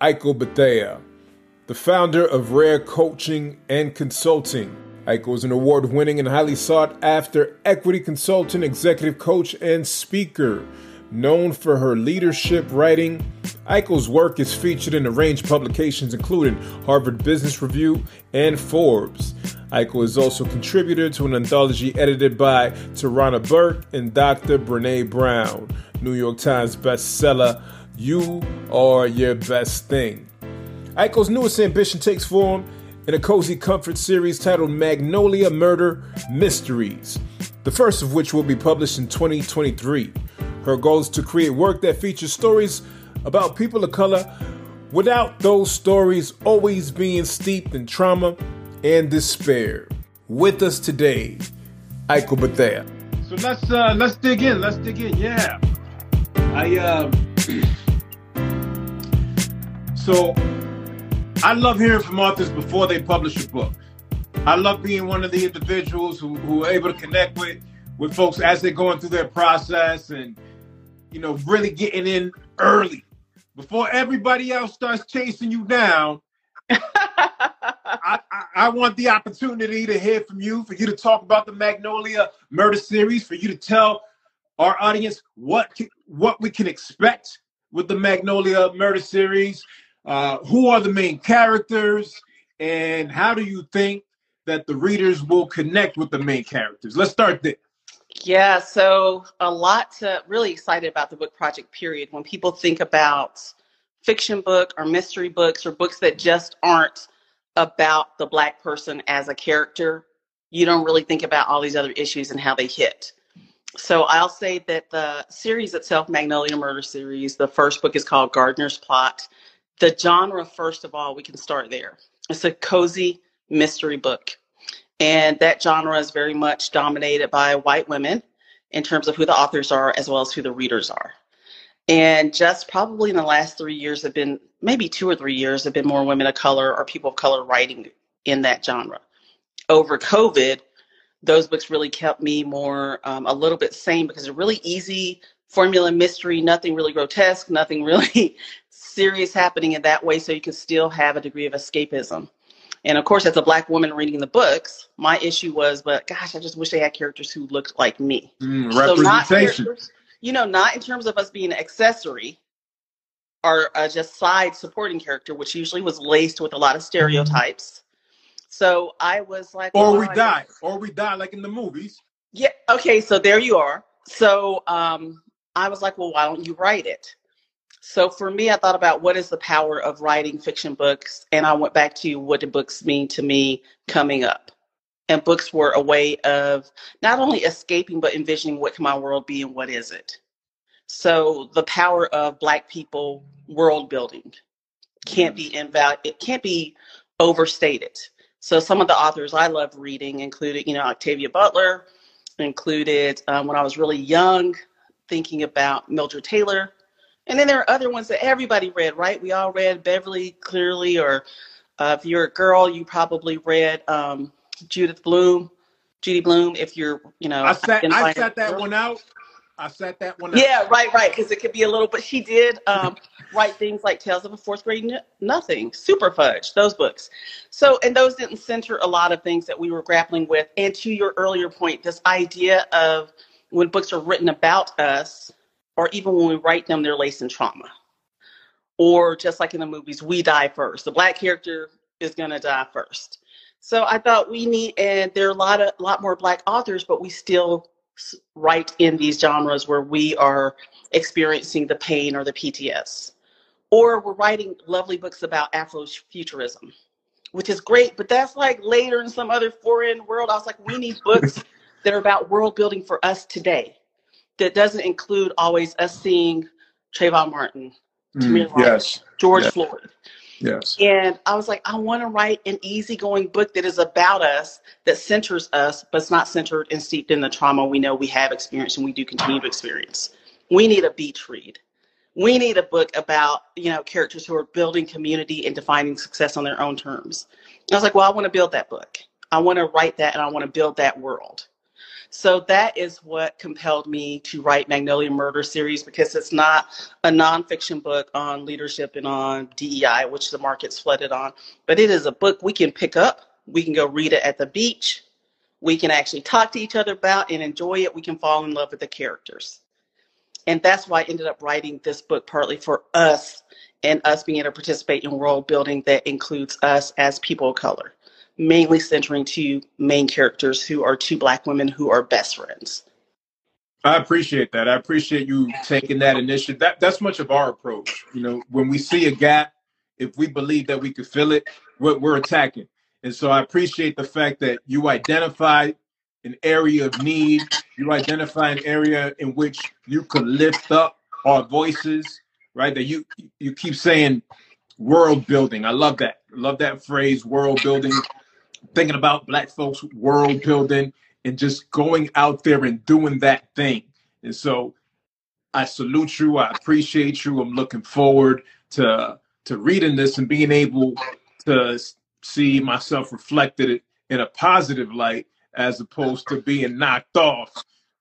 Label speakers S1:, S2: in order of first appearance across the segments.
S1: Aiko Bethea, the founder of Rare Coaching and Consulting. Aiko is an award winning and highly sought after equity consultant, executive coach, and speaker. Known for her leadership writing, Aiko's work is featured in a range of publications including Harvard Business Review and Forbes. Aiko is also a contributor to an anthology edited by Tarana Burke and Dr. Brene Brown, New York Times bestseller, You Are Your Best Thing. Aiko's newest ambition takes form in a cozy comfort series titled Magnolia Murder Mysteries, the first of which will be published in 2023. Her goal is to create work that features stories about people of color without those stories always being steeped in trauma and despair. With us today, Aiko Bethea.
S2: So let's uh, let's dig in. Let's dig in. Yeah, I um. so I love hearing from authors before they publish a book. I love being one of the individuals who, who are able to connect with with folks as they're going through their process and you know really getting in early before everybody else starts chasing you down. I, I, I, want the opportunity to hear from you, for you to talk about the Magnolia Murder Series, for you to tell our audience what what we can expect with the Magnolia Murder Series, uh, who are the main characters, and how do you think that the readers will connect with the main characters? Let's start there.
S3: Yeah, so a lot to really excited about the book project period. When people think about fiction book or mystery books or books that just aren't about the black person as a character, you don't really think about all these other issues and how they hit. So I'll say that the series itself, Magnolia Murder Series, the first book is called Gardener's Plot. The genre, first of all, we can start there. It's a cozy mystery book. And that genre is very much dominated by white women in terms of who the authors are as well as who the readers are. And just probably in the last three years have been, maybe two or three years, have been more women of color or people of color writing in that genre. Over COVID, those books really kept me more um, a little bit sane because they're really easy formula mystery, nothing really grotesque, nothing really serious happening in that way, so you can still have a degree of escapism. And of course, as a black woman reading the books, my issue was, but gosh, I just wish they had characters who looked like me.
S2: Mm, so representation.
S3: Not you know, not in terms of us being an accessory or uh, just side supporting character, which usually was laced with a lot of stereotypes. So I was like,
S2: or well, we die, or we die like in the movies.
S3: Yeah. Okay. So there you are. So um, I was like, well, why don't you write it? So for me, I thought about what is the power of writing fiction books, and I went back to what do books mean to me coming up. And books were a way of not only escaping but envisioning what can my world be and what is it. So the power of Black people world building can't be inval- it can't be overstated. So some of the authors I love reading included, you know, Octavia Butler, included um, when I was really young, thinking about Mildred Taylor, and then there are other ones that everybody read, right? We all read Beverly Cleary, or uh, if you're a girl, you probably read um, Judith Blume, Judy Blume. If you're, you know,
S2: I sat, I sat that one out. I sat that one out.
S3: Yeah, right, right. Because it could be a little, but she did um, write things like Tales of a Fourth Grade N- Nothing, Super Fudge, those books. So, and those didn't center a lot of things that we were grappling with. And to your earlier point, this idea of when books are written about us, or even when we write them, they're laced in trauma. Or just like in the movies, we die first. The black character is going to die first. So I thought we need, and there are a lot of lot more black authors, but we still write in these genres where we are experiencing the pain or the PTS. Or we're writing lovely books about Afrofuturism, which is great, but that's like later in some other foreign world. I was like, we need books that are about world building for us today that doesn't include always us seeing Trayvon Martin,
S2: mm, yes.
S3: George Floyd.
S1: Yes.
S3: And I was like, I want to write an easygoing book that is about us, that centers us, but it's not centered and steeped in the trauma we know we have experienced and we do continue to experience. We need a beach read. We need a book about, you know, characters who are building community and defining success on their own terms. I was like, well, I want to build that book. I want to write that and I want to build that world. So that is what compelled me to write Magnolia Murder series because it's not a nonfiction book on leadership and on DEI, which the market's flooded on, but it is a book we can pick up. We can go read it at the beach. We can actually talk to each other about and enjoy it. We can fall in love with the characters. And that's why I ended up writing this book partly for us and us being able to participate in world building that includes us as people of color mainly centering two main characters who are two black women who are best friends.
S2: I appreciate that. I appreciate you taking that initiative. That that's much of our approach. You know, when we see a gap, if we believe that we could fill it, we're, we're attacking. And so I appreciate the fact that you identify an area of need. You identify an area in which you could lift up our voices, right? That you you keep saying world building. I love that. I love that phrase, world building thinking about black folks world building and just going out there and doing that thing. And so I salute you. I appreciate you. I'm looking forward to to reading this and being able to see myself reflected in a positive light as opposed to being knocked off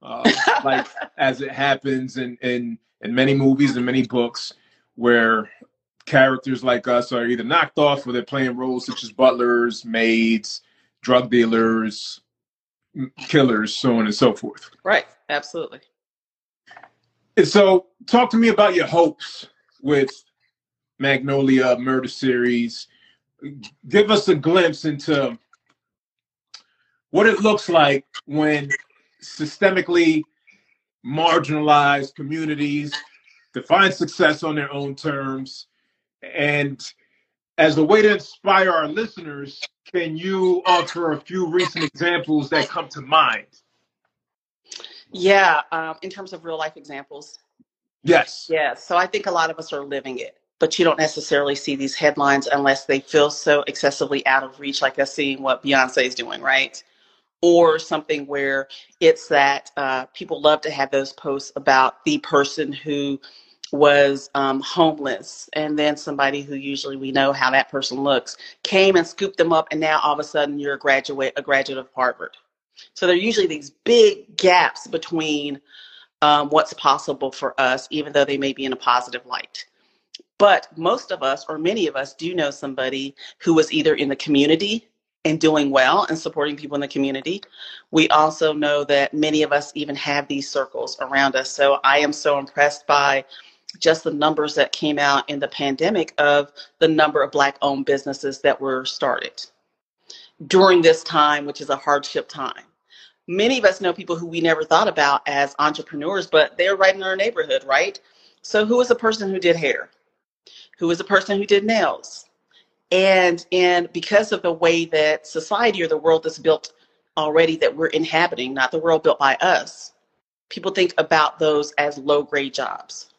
S2: uh, like as it happens in, in in many movies and many books where characters like us are either knocked off or they're playing roles such as butlers, maids, drug dealers, killers, so on and so forth.
S3: Right, absolutely.
S2: And so, talk to me about your hopes with Magnolia Murder Series. Give us a glimpse into what it looks like when systemically marginalized communities define success on their own terms and as a way to inspire our listeners, can you offer a few recent examples that come to mind?
S3: Yeah, um, in terms of real life examples.
S2: Yes.
S3: Yeah, so I think a lot of us are living it, but you don't necessarily see these headlines unless they feel so excessively out of reach, like us seeing what Beyonce is doing, right? Or something where it's that uh, people love to have those posts about the person who was um, homeless, and then somebody who usually we know how that person looks came and scooped them up, and now all of a sudden you're a graduate, a graduate of Harvard. So there are usually these big gaps between um, what's possible for us, even though they may be in a positive light. But most of us, or many of us, do know somebody who was either in the community and doing well and supporting people in the community. We also know that many of us even have these circles around us. So I am so impressed by just the numbers that came out in the pandemic of the number of black owned businesses that were started during this time, which is a hardship time. Many of us know people who we never thought about as entrepreneurs, but they're right in our neighborhood, right? So, who was a person who did hair? Who was a person who did nails? And and because of the way that society or the world is built already that we're inhabiting, not the world built by us, people think about those as low grade jobs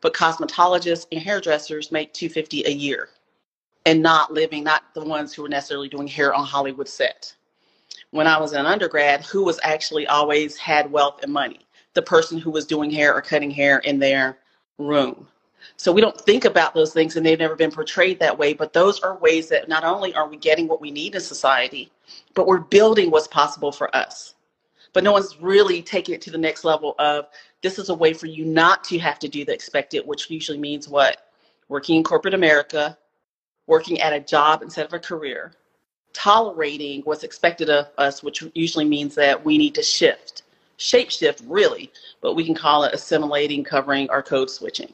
S3: but cosmetologists and hairdressers make 250 a year and not living not the ones who were necessarily doing hair on hollywood set. When i was an undergrad who was actually always had wealth and money? The person who was doing hair or cutting hair in their room. So we don't think about those things and they've never been portrayed that way but those are ways that not only are we getting what we need in society but we're building what's possible for us. But no one's really taking it to the next level of this is a way for you not to have to do the expected, which usually means what? Working in corporate America, working at a job instead of a career, tolerating what's expected of us, which usually means that we need to shift, shape shift really, but we can call it assimilating, covering, or code switching.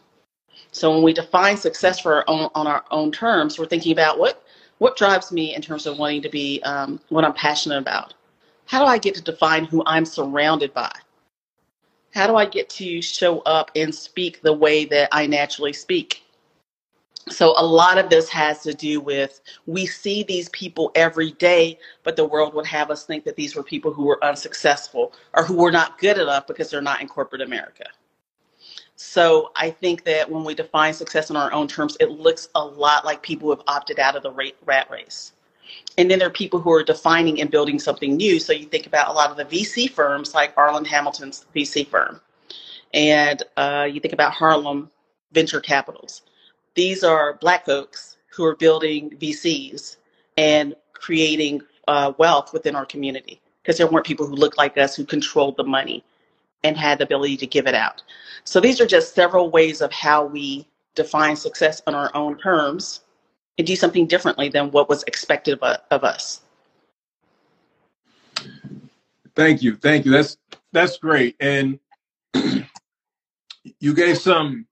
S3: So when we define success for our own on our own terms, we're thinking about what what drives me in terms of wanting to be um, what I'm passionate about. How do I get to define who I'm surrounded by? How do I get to show up and speak the way that I naturally speak? So, a lot of this has to do with we see these people every day, but the world would have us think that these were people who were unsuccessful or who were not good enough because they're not in corporate America. So I think that when we define success in our own terms, it looks a lot like people who have opted out of the rat race. And then there are people who are defining and building something new. So you think about a lot of the VC firms like Arlan Hamilton's VC firm. And uh, you think about Harlem Venture Capitals. These are black folks who are building VCs and creating uh, wealth within our community because there weren't people who looked like us who controlled the money and had the ability to give it out. So these are just several ways of how we define success on our own terms and do something differently than what was expected of, of us.
S2: Thank you. Thank you. That's that's great. And you gave some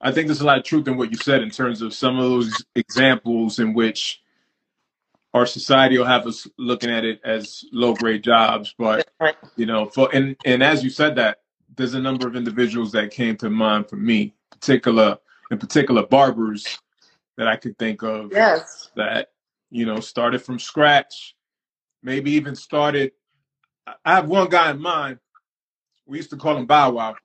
S2: I think there's a lot of truth in what you said in terms of some of those examples in which our society will have us looking at it as low grade jobs. But you know, for and and as you said that, there's a number of individuals that came to mind for me, particular in particular barbers that I could think of.
S3: Yes.
S2: That you know started from scratch, maybe even started. I have one guy in mind. We used to call him Bow Wow.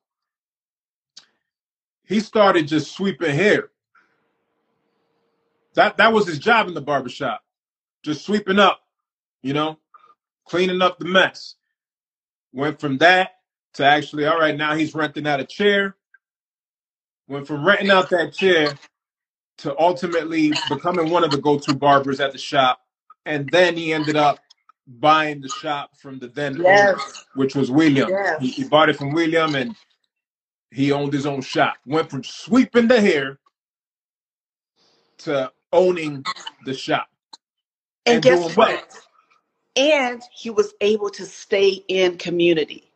S2: He started just sweeping hair. That that was his job in the barbershop just sweeping up, you know, cleaning up the mess. Went from that to actually, all right, now he's renting out a chair. Went from renting out that chair to ultimately becoming one of the go to barbers at the shop. And then he ended up buying the shop from the then yes. owner, which was William. Yes. He, he bought it from William and he owned his own shop. Went from sweeping the hair to owning the shop.
S3: And, and guess what? And he was able to stay in community.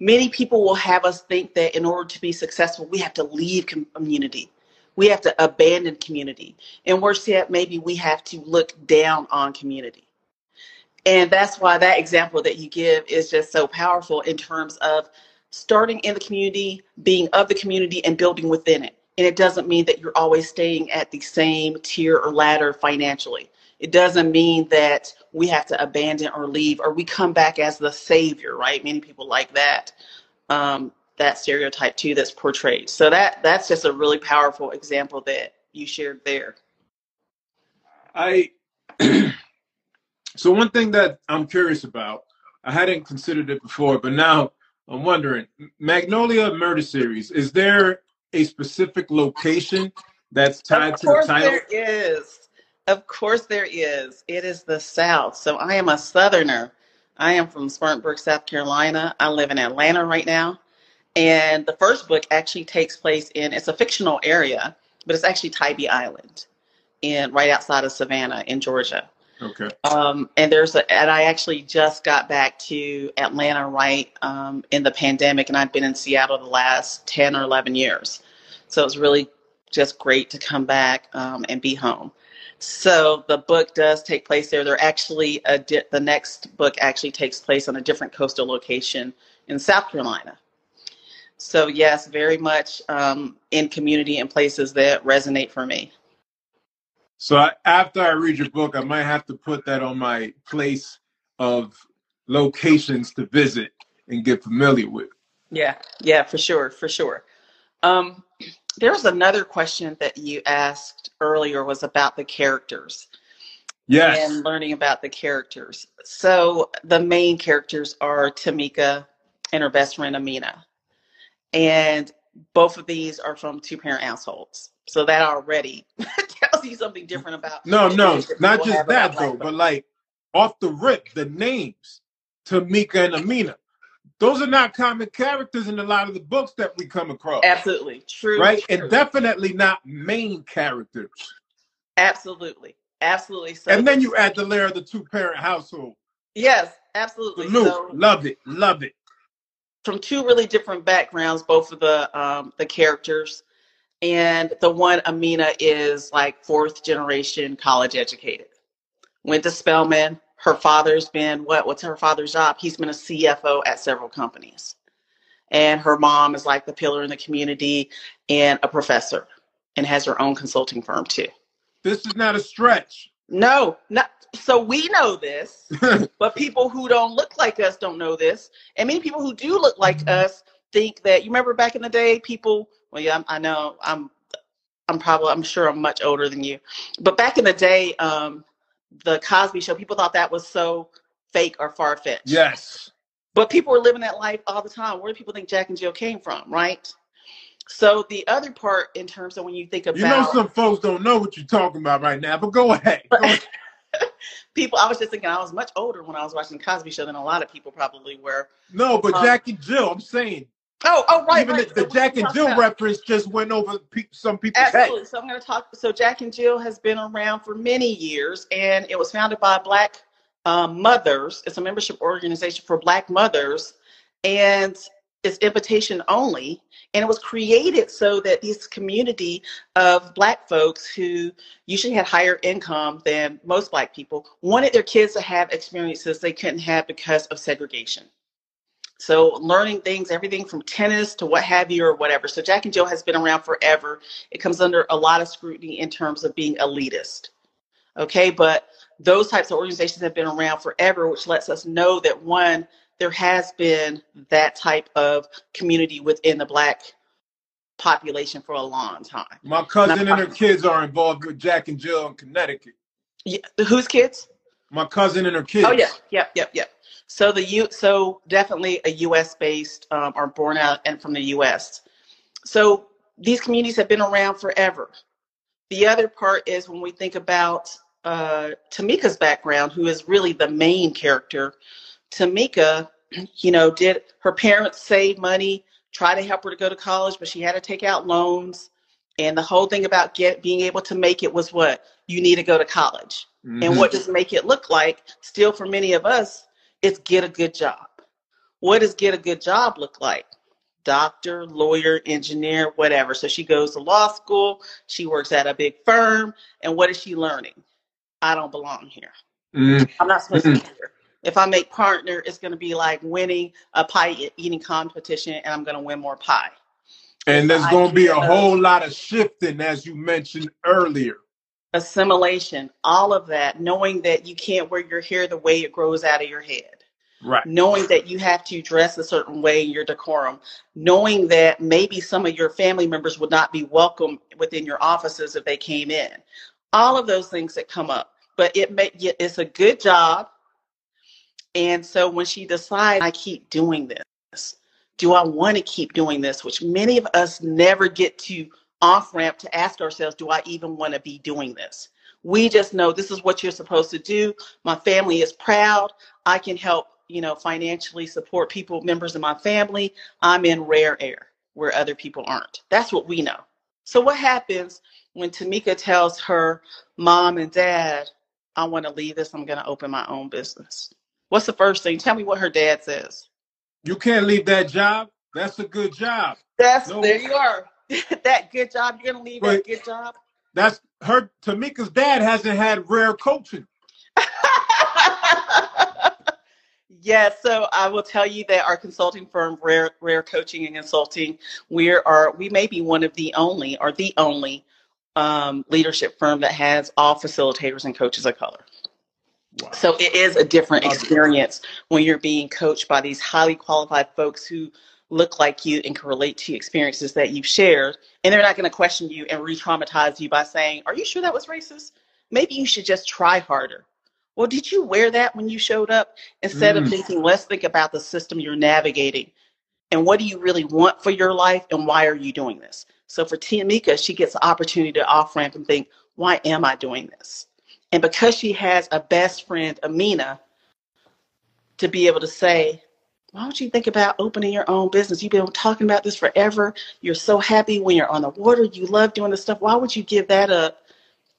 S3: Many people will have us think that in order to be successful, we have to leave community. We have to abandon community. And worse yet, maybe we have to look down on community. And that's why that example that you give is just so powerful in terms of starting in the community, being of the community, and building within it. And it doesn't mean that you're always staying at the same tier or ladder financially. It doesn't mean that we have to abandon or leave or we come back as the savior, right? Many people like that. Um, that stereotype too that's portrayed. So that that's just a really powerful example that you shared there.
S2: I so one thing that I'm curious about, I hadn't considered it before, but now I'm wondering, Magnolia Murder Series, is there a specific location that's tied to the title?
S3: There is. Of course, there is. It is the South. So I am a Southerner. I am from Spartanburg, South Carolina. I live in Atlanta right now. And the first book actually takes place in, it's a fictional area, but it's actually Tybee Island, in right outside of Savannah in Georgia.
S2: Okay.
S3: Um, and there's a, and I actually just got back to Atlanta right um, in the pandemic, and I've been in Seattle the last 10 or 11 years. So it's really just great to come back um, and be home. So the book does take place there. They're actually a di- the next book actually takes place on a different coastal location in South Carolina. So yes, very much um, in community and places that resonate for me.
S2: So I, after I read your book, I might have to put that on my place of locations to visit and get familiar with.
S3: Yeah, yeah, for sure, for sure. Um, there was another question that you asked earlier was about the characters.
S2: Yes.
S3: And learning about the characters. So the main characters are Tamika and her best friend Amina. And both of these are from two parent households. So that already tells you something different about
S2: No, no, not just that though, but like off the rip, the names Tamika and Amina those are not common characters in a lot of the books that we come across.
S3: Absolutely. True.
S2: Right?
S3: True.
S2: And definitely not main characters.
S3: Absolutely. Absolutely.
S2: So and then you add the layer of the two parent household.
S3: Yes, absolutely.
S2: So, love it. Love it.
S3: From two really different backgrounds, both of the um, the characters. And the one Amina is like fourth generation college educated. Went to Spelman, her father's been what what's her father's job? He's been a cfo at several companies. And her mom is like the pillar in the community and a professor and has her own consulting firm too.
S2: This is not a stretch
S3: no not so we know this but people who don't look like us don't know this and many people who do look like us think that you remember back in the day, people. Well, yeah, I know I'm. I'm probably. I'm sure I'm much older than you, but back in the day, um, the Cosby Show, people thought that was so fake or far fetched.
S2: Yes.
S3: But people were living that life all the time. Where do people think Jack and Jill came from, right? So the other part, in terms of when you think about,
S2: you know, some folks don't know what you're talking about right now. But go ahead. Go ahead.
S3: people, I was just thinking I was much older when I was watching the Cosby Show than a lot of people probably were.
S2: No, but um, Jack and Jill, I'm saying.
S3: Oh, oh, right.
S2: Even
S3: right.
S2: the, the Jack and Jill about. reference just went over pe- some people's
S3: Absolutely.
S2: Head.
S3: So I'm going to talk. So Jack and Jill has been around for many years, and it was founded by Black um, mothers. It's a membership organization for Black mothers, and it's invitation only. And it was created so that this community of Black folks who usually had higher income than most Black people wanted their kids to have experiences they couldn't have because of segregation. So learning things, everything from tennis to what have you or whatever. So Jack and Jill has been around forever. It comes under a lot of scrutiny in terms of being elitist. Okay, but those types of organizations have been around forever, which lets us know that one, there has been that type of community within the black population for a long time.
S2: My cousin and, and her kids are involved with Jack and Jill in Connecticut.
S3: Yeah, whose kids?
S2: My cousin and her kids.
S3: Oh yeah, yep, yep, yep. So the U, so definitely a U.S. based um, are born out and from the U.S. So these communities have been around forever. The other part is when we think about uh, Tamika's background, who is really the main character Tamika, you know, did her parents save money, try to help her to go to college, but she had to take out loans. And the whole thing about get being able to make it was what you need to go to college. Mm-hmm. And what does make it look like? Still, for many of us, it's get a good job. What does get a good job look like? Doctor, lawyer, engineer, whatever. So she goes to law school. She works at a big firm. And what is she learning? I don't belong here. Mm-hmm. I'm not supposed mm-hmm. to be here if I make partner, it's going to be like winning a pie eating competition, and I'm going to win more pie.
S2: And there's going to be a whole lot of shifting, as you mentioned earlier.
S3: Assimilation, all of that, knowing that you can't wear your hair the way it grows out of your head.
S2: Right.
S3: Knowing that you have to dress a certain way in your decorum, knowing that maybe some of your family members would not be welcome within your offices if they came in. All of those things that come up. But it may, it's a good job and so when she decides, I keep doing this, do I want to keep doing this? Which many of us never get to off ramp to ask ourselves, do I even want to be doing this? We just know this is what you're supposed to do. My family is proud. I can help, you know, financially support people, members of my family. I'm in rare air where other people aren't. That's what we know. So what happens when Tamika tells her mom and dad, I want to leave this, I'm going to open my own business? What's the first thing? Tell me what her dad says.
S2: You can't leave that job. That's a good job.
S3: That's no. there you are. that good job. You're gonna leave that good job.
S2: That's her. Tamika's dad hasn't had rare coaching.
S3: yes, so I will tell you that our consulting firm, Rare Rare Coaching and Consulting, we are we may be one of the only or the only um, leadership firm that has all facilitators and coaches of color. So it is a different experience when you're being coached by these highly qualified folks who look like you and can relate to experiences that you've shared. And they're not going to question you and re traumatize you by saying, Are you sure that was racist? Maybe you should just try harder. Well, did you wear that when you showed up? Instead mm. of thinking, let's think about the system you're navigating and what do you really want for your life and why are you doing this? So for Tamika, she gets the opportunity to off ramp and think, why am I doing this? And because she has a best friend, Amina, to be able to say, why don't you think about opening your own business? You've been talking about this forever. You're so happy when you're on the water. You love doing this stuff. Why would you give that up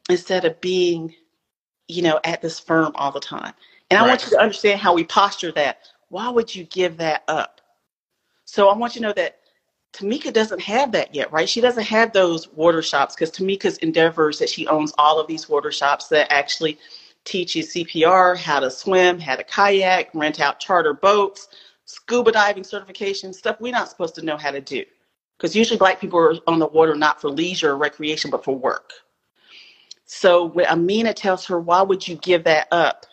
S3: instead of being, you know, at this firm all the time? And right. I want you to understand how we posture that. Why would you give that up? So I want you to know that Tamika doesn't have that yet, right? She doesn't have those water shops because Tamika's endeavors that she owns all of these water shops that actually teach you CPR, how to swim, how to kayak, rent out charter boats, scuba diving certification, stuff we're not supposed to know how to do. Because usually black people are on the water not for leisure or recreation, but for work. So when Amina tells her, why would you give that up?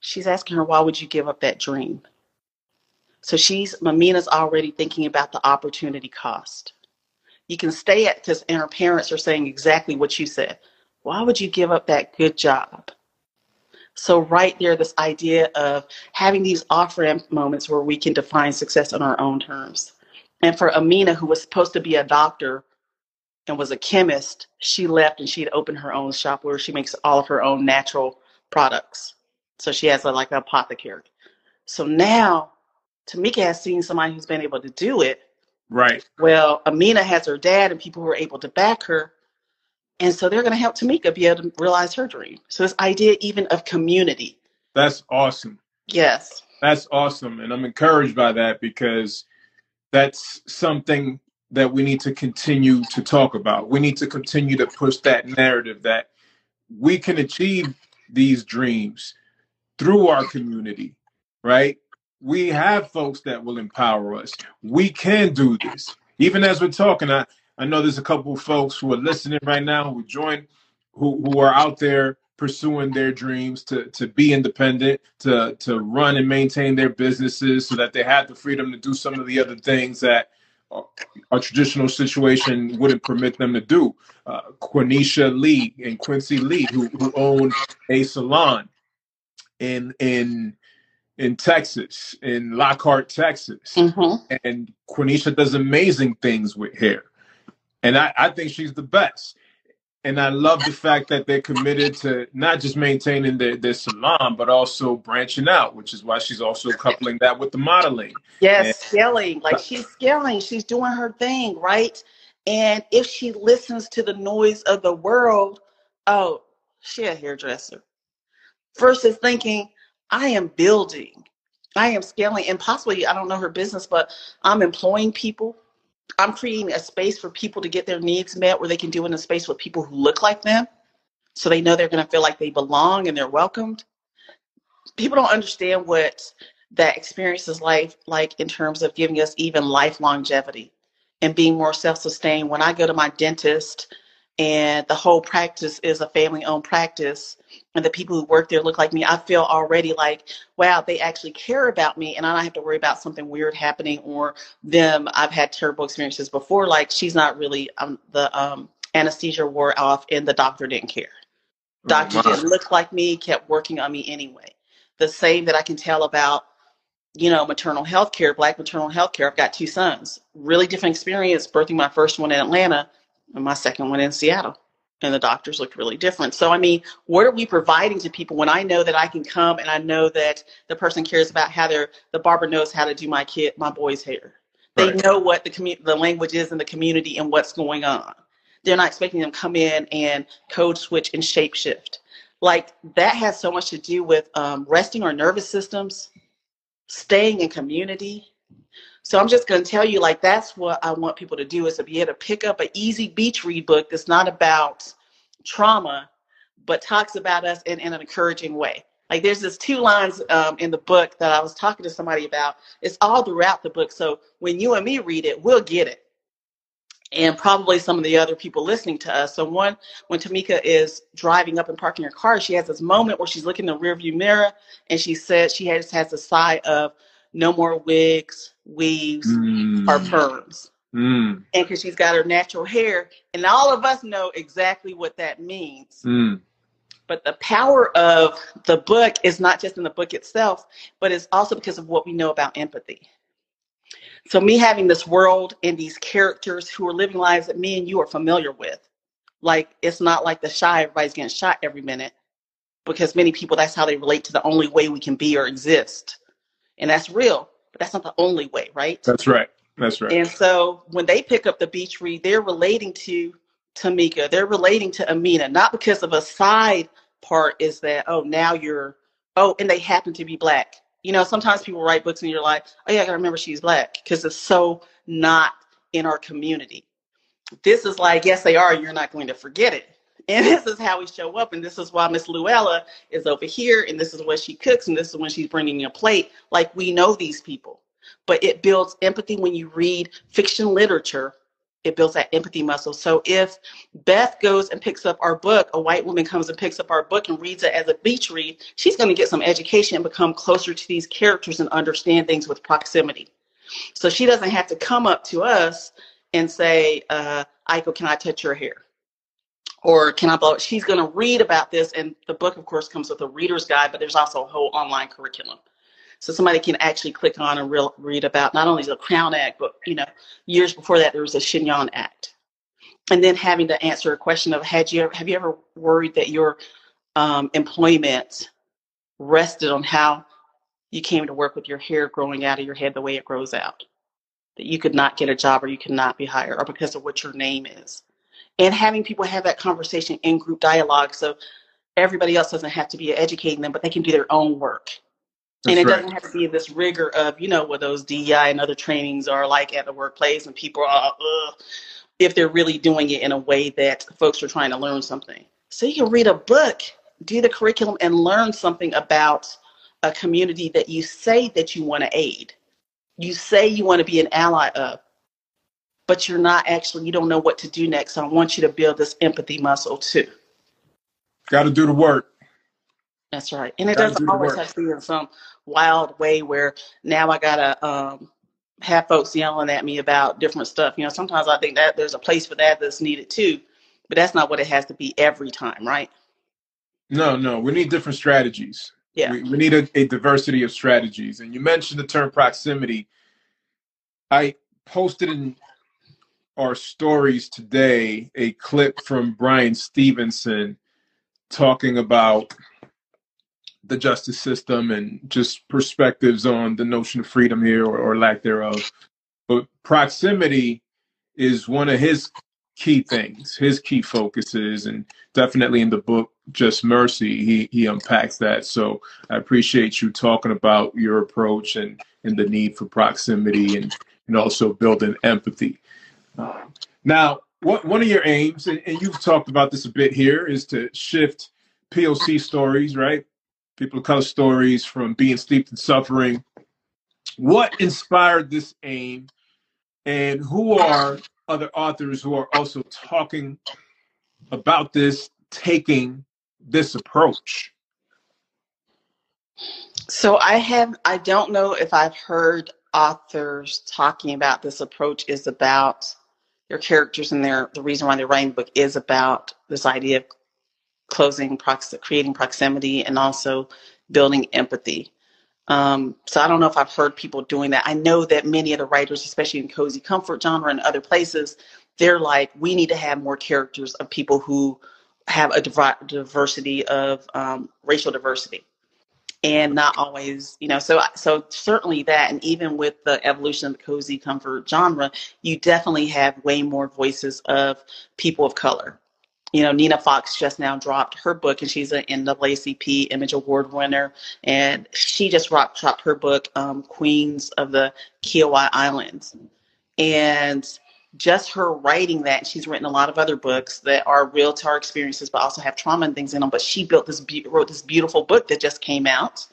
S3: She's asking her, why would you give up that dream? So she's Amina's already thinking about the opportunity cost. You can stay at because and her parents are saying exactly what you said. Why would you give up that good job? So right there, this idea of having these off-ramp moments where we can define success on our own terms. And for Amina, who was supposed to be a doctor and was a chemist, she left and she'd opened her own shop where she makes all of her own natural products. So she has a, like an apothecary. So now Tamika has seen somebody who's been able to do it.
S2: Right.
S3: Well, Amina has her dad and people who are able to back her. And so they're going to help Tamika be able to realize her dream. So this idea even of community.
S2: That's awesome.
S3: Yes.
S2: That's awesome. And I'm encouraged by that because that's something that we need to continue to talk about. We need to continue to push that narrative that we can achieve these dreams through our community, right? We have folks that will empower us. We can do this. Even as we're talking, I, I know there's a couple of folks who are listening right now who join, who, who are out there pursuing their dreams to, to be independent, to, to run and maintain their businesses so that they have the freedom to do some of the other things that a traditional situation wouldn't permit them to do. Uh, Quenisha Lee and Quincy Lee, who, who own a salon in in in Texas, in Lockhart, Texas,
S3: Mm-hmm.
S2: and Quenisha does amazing things with hair, and I, I think she's the best. And I love the fact that they're committed to not just maintaining their, their salon, but also branching out, which is why she's also coupling that with the modeling.
S3: Yes,
S2: And
S3: scaling. Like she's scaling. She's doing her thing, right? And if she listens to the noise of the world, oh, she a hairdresser. Versus thinking, I am building, I am scaling, and possibly I don't know her business, but I'm employing people. I'm creating a space for people to get their needs met where they can do in a space with people who look like them. So they know they're going to feel like they belong and they're welcomed. People don't understand what that experience is like, like in terms of giving us even life longevity and being more self-sustained. When I go to my dentist and the whole practice is a family-owned practice and the people who work there look like me, I feel already like, wow, they actually care about me and I don't have to worry about something weird happening or them. I've had terrible experiences before, like she's not really um, the um, anesthesia wore off and the doctor didn't care.
S2: oh
S3: Doctor didn't look like me, kept working on me anyway. The same that I can tell about you know, maternal health care, black maternal health care. I've got two sons. Really different experience birthing my first one in Atlanta and my second one in Seattle. And the doctors looked really different. So, I mean, what are we providing to people when I know that I can come and I know that the person cares about how their the barber knows how to do my kid my boy's hair. They
S2: right.
S3: know what the commu- the language is in the community and what's going on. They're not expecting them to come in and code switch and shape shift. Like that has so much to do with um, resting our nervous systems staying in community. So I'm just going to tell you, like, that's what I want people to do is to be able to pick up an easy beach read book that's not about trauma, but talks about us in, in an encouraging way. Like, there's this two lines um, in the book that I was talking to somebody about. It's all throughout the book. So when you and me read it, we'll get it. And probably some of the other people listening to us. So one, when Tamika is driving up and parking her car, she has this moment where she's looking in the rearview mirror and she says she has has a sigh of no more wigs, weaves, or
S2: Mm,
S3: perms.
S2: mm,
S3: And because she's got her natural hair, and all of us know exactly what that means.
S2: mm.
S3: But the power of the book is not just in the book itself, but it's also because of what we know about empathy. So me having this world and these characters who are living lives that me and you are familiar with. Like it's not like the shy, everybody's getting shot every minute. Because many people that's how they relate to the only way we can be or exist. And that's real, but that's not the only way, right?
S2: That's right. That's right.
S3: And so when they pick up the beach read, they're relating to Tamika, they're relating to Amina, not because of a side part is that, oh, now you're, oh, and they happen to be black. You know, sometimes people write books and you're like, oh, yeah, I gotta remember she's black because it's so not in our community. This is like, yes, they are, you're not going to forget it. And this is how we show up. And this is why Miss Luella is over here. And this is what she cooks. And this is when she's bringing a plate. Like we know these people. But it builds empathy when you read fiction literature it builds that empathy muscle. So if Beth goes and picks up our book, a white woman comes and picks up our book and reads it as a beach read, she's going to get some education and become closer to these characters and understand things with proximity. So she doesn't have to come up to us and say, uh, Aiko, can I touch your hair? Or can I blow it? She's going to read about this. And the book, of course, comes with a reader's guide, but there's also a whole online curriculum. So somebody can actually click on and real, read about not only the Crown Act, but you know, years before that there was a Tignon Act, and then having to answer a question of had you have you ever worried that your um, employment rested on how you came to work with your hair growing out of your head the way it grows out, that you could not get a job or you could not be hired or because of what your name is, and having people have that conversation in group dialogue so everybody else doesn't have to be educating them, but they can do their own work and it right. doesn't have to be this rigor of, you know, what those DEI and other trainings are like at the workplace, and people are, Ugh, if they're really doing it in a way that folks are trying to learn something. So you can read a book, do the curriculum, and learn something about a community that you say that you want to aid. You say you want to be an ally of, but you're not actually, you don't know what to do next. So I want you to build this empathy muscle too.
S2: Got to do the work.
S3: That's right. And it doesn't do always have to be in some wild way where now I gotta um, have folks yelling at me about different stuff. You know, sometimes I think that there's a place for that that's needed too, but that's not what it has to be every time, right?
S2: No, no. We need different strategies.
S3: Yeah.
S2: We, we need a, a diversity of strategies. And you mentioned the term proximity. I posted in our stories today a clip from Bryan Stevenson talking about the justice system and just perspectives on the notion of freedom here or, or lack thereof. But proximity is one of his key things, his key focuses, and definitely in the book Just Mercy, he he unpacks that. So I appreciate you talking about your approach and and the need for proximity and and also building empathy. Now, what, one of your aims, and, and you've talked about this a bit here, is to shift POC stories, right, people of color stories from being steeped in suffering. What inspired this aim, and who are other authors who are also talking about this, taking this approach?
S3: So I have, I don't know if I've heard authors talking about this approach is about your characters and their the reason why they're writing the book is about this idea of closing, prox- creating proximity, and also building empathy. Um, so I don't know if I've heard people doing that. I know that many of the writers, especially in cozy comfort genre and other places, they're like, we need to have more characters of people who have a diversity of um, racial diversity and not always you know so so certainly that and even with the evolution of the cozy comfort genre you definitely have way more voices of people of color. You know, Nina Fox just now dropped her book, and she's an NAACP Image Award winner, and she just dropped, dropped her book, um, Queens of the Kiawah Islands, and just her writing that, she's written a lot of other books that are real to our experiences, but also have trauma and things in them. But she built this, wrote this beautiful book that just came out,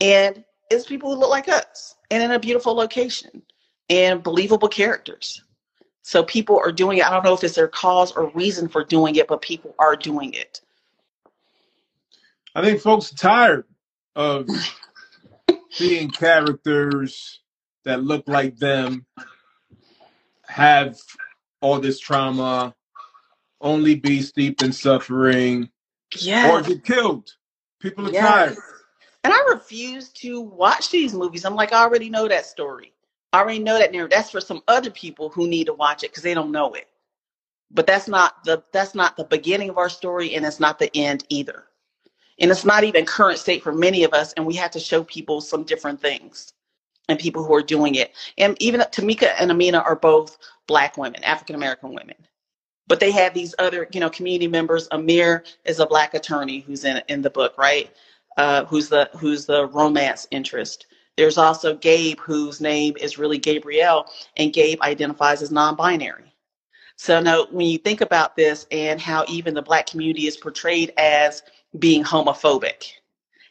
S3: and it's people who look like us, and in a beautiful location, and believable characters. So people are doing it. I don't know if it's their cause or reason for doing it, but people are doing it.
S2: I think folks are tired of seeing characters that look like them have all this trauma, only be steeped in suffering,
S3: yeah.
S2: or get killed. People are yes. tired.
S3: And I refuse to watch these movies. I'm like, I already know that story. I already know that narrative. That's for some other people who need to watch it because they don't know it. But that's not the that's not the beginning of our story, and it's not the end either. And it's not even current state for many of us, and we have to show people some different things and people who are doing it. And even Tamika and Amina are both black women, African American women. But they have these other, you know, community members. Amir is a black attorney who's in in the book, right? Uh, who's the who's the romance interest. There's also Gabe, whose name is really Gabrielle, and Gabe identifies as non binary. So now, when you think about this and how even the black community is portrayed as being homophobic,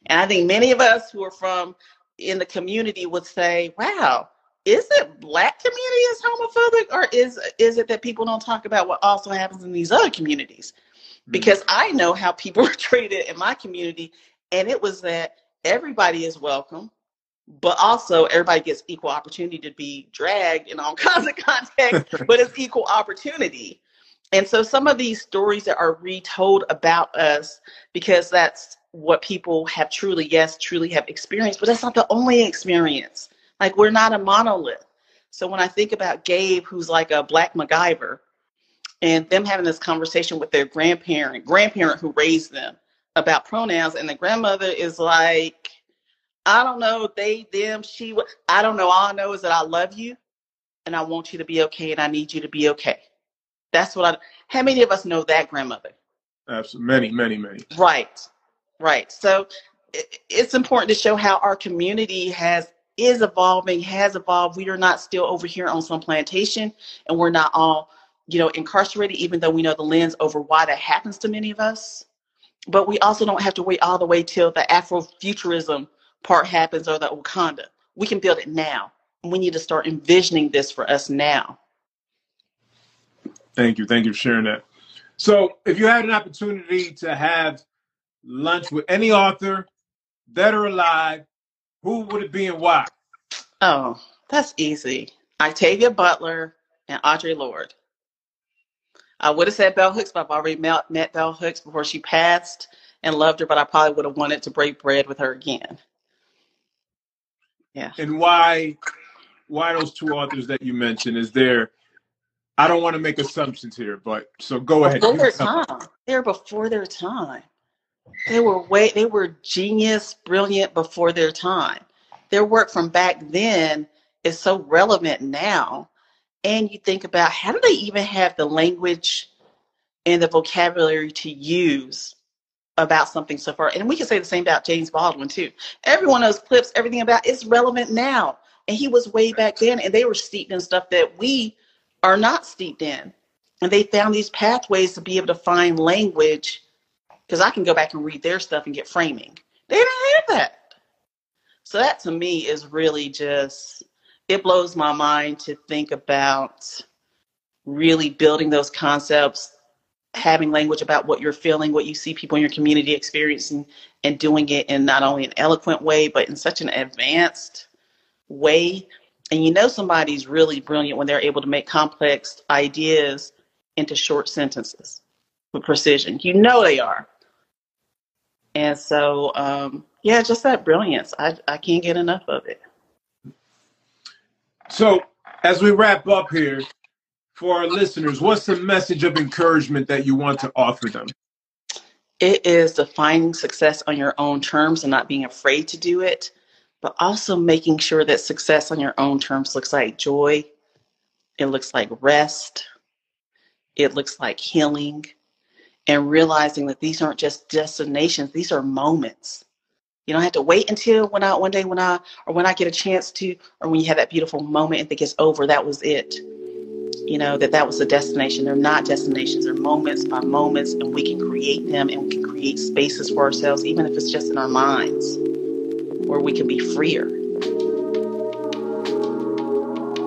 S3: and I think many of us who are from in the community would say, wow, is it black community is homophobic or is is it that people don't talk about what also happens in these other communities? Hmm. Because. I know how people were treated in my community, and it was that everybody is welcome, but also everybody gets equal opportunity to be dragged in all kinds of contexts, but it's equal opportunity. And so some of these stories that are retold about us, because that's what people have truly, yes, truly have experienced, but that's not the only experience. Like we're not a monolith. So when I think about Gabe, who's like a black MacGyver, and them having this conversation with their grandparent, grandparent who raised them about pronouns, and the grandmother is like, I don't know, they, them, she, I don't know. All I know is that I love you and I want you to be okay and I need you to be okay. That's what I, how many of us know that grandmother?
S2: Absolutely. Many, many, many.
S3: Right. Right. So it's important to show how our community has is evolving, has evolved. We are not still over here on some plantation and we're not all, you know, incarcerated, even though we know the lens over why that happens to many of us. But we also don't have to wait all the way till the Afrofuturism part happens or the Wakanda. We can build it now. We need to start envisioning this for us now.
S2: Thank you. Thank you for sharing that. So, if you had an opportunity to have lunch with any author, dead or alive, who would it be and why?
S3: Oh, that's easy. Octavia Butler and Audre Lorde. I would have said Bell Hooks, but I've already met, met Bell Hooks before she passed and loved her, but I probably would have wanted to break bread with her again. Yeah.
S2: And why why those two authors that you mentioned? Is there I don't want to make assumptions here, but so go ahead.
S3: Before their time. They were before their time. They were way they were genius, brilliant before their time. Their work from back then is so relevant now. And you think about how do they even have the language and the vocabulary to use about something so far. And we can say the same about James Baldwin too. Every one of those clips, everything about it's relevant now. And he was way back then, and they were steeped in stuff that we are not steeped in. And they found these pathways to be able to find language because I can go back and read their stuff and get framing. They didn't have that. So that to me is really just it blows my mind to think about really building those concepts having language about what you're feeling, what you see people in your community experiencing, and doing it in not only an eloquent way, but in such an advanced way. And you know somebody's really brilliant when they're able to make complex ideas into short sentences with precision. You know they are. And so, um, yeah, just that brilliance. I, I can't get enough of it.
S2: So, as we wrap up here, for our listeners, what's the message of encouragement that you want to offer them?
S3: It is defining success on your own terms and not being afraid to do it, but also making sure that success on your own terms looks like joy, it looks like rest, it looks like healing, and realizing that these aren't just destinations, these are moments. You don't have to wait until when I one day when I or when I get a chance to or when you have that beautiful moment and think it's over, that was it you know, that that was the destination. They're not destinations, they're moments by moments, and we can create them and we can create spaces for ourselves, even if it's just in our minds, where we can be freer.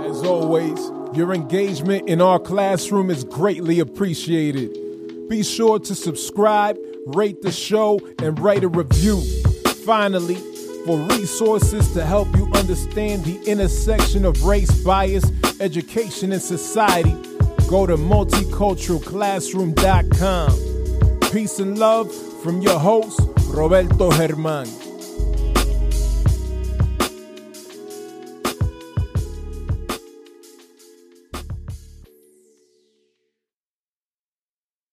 S1: As always, your engagement in our classroom is greatly appreciated. Be sure to subscribe, rate the show, and write a review. Finally, for resources to help you understand the intersection of race bias, education, and society, go to multiculturalclassroom.com. Peace and love from your host, Roberto Germán.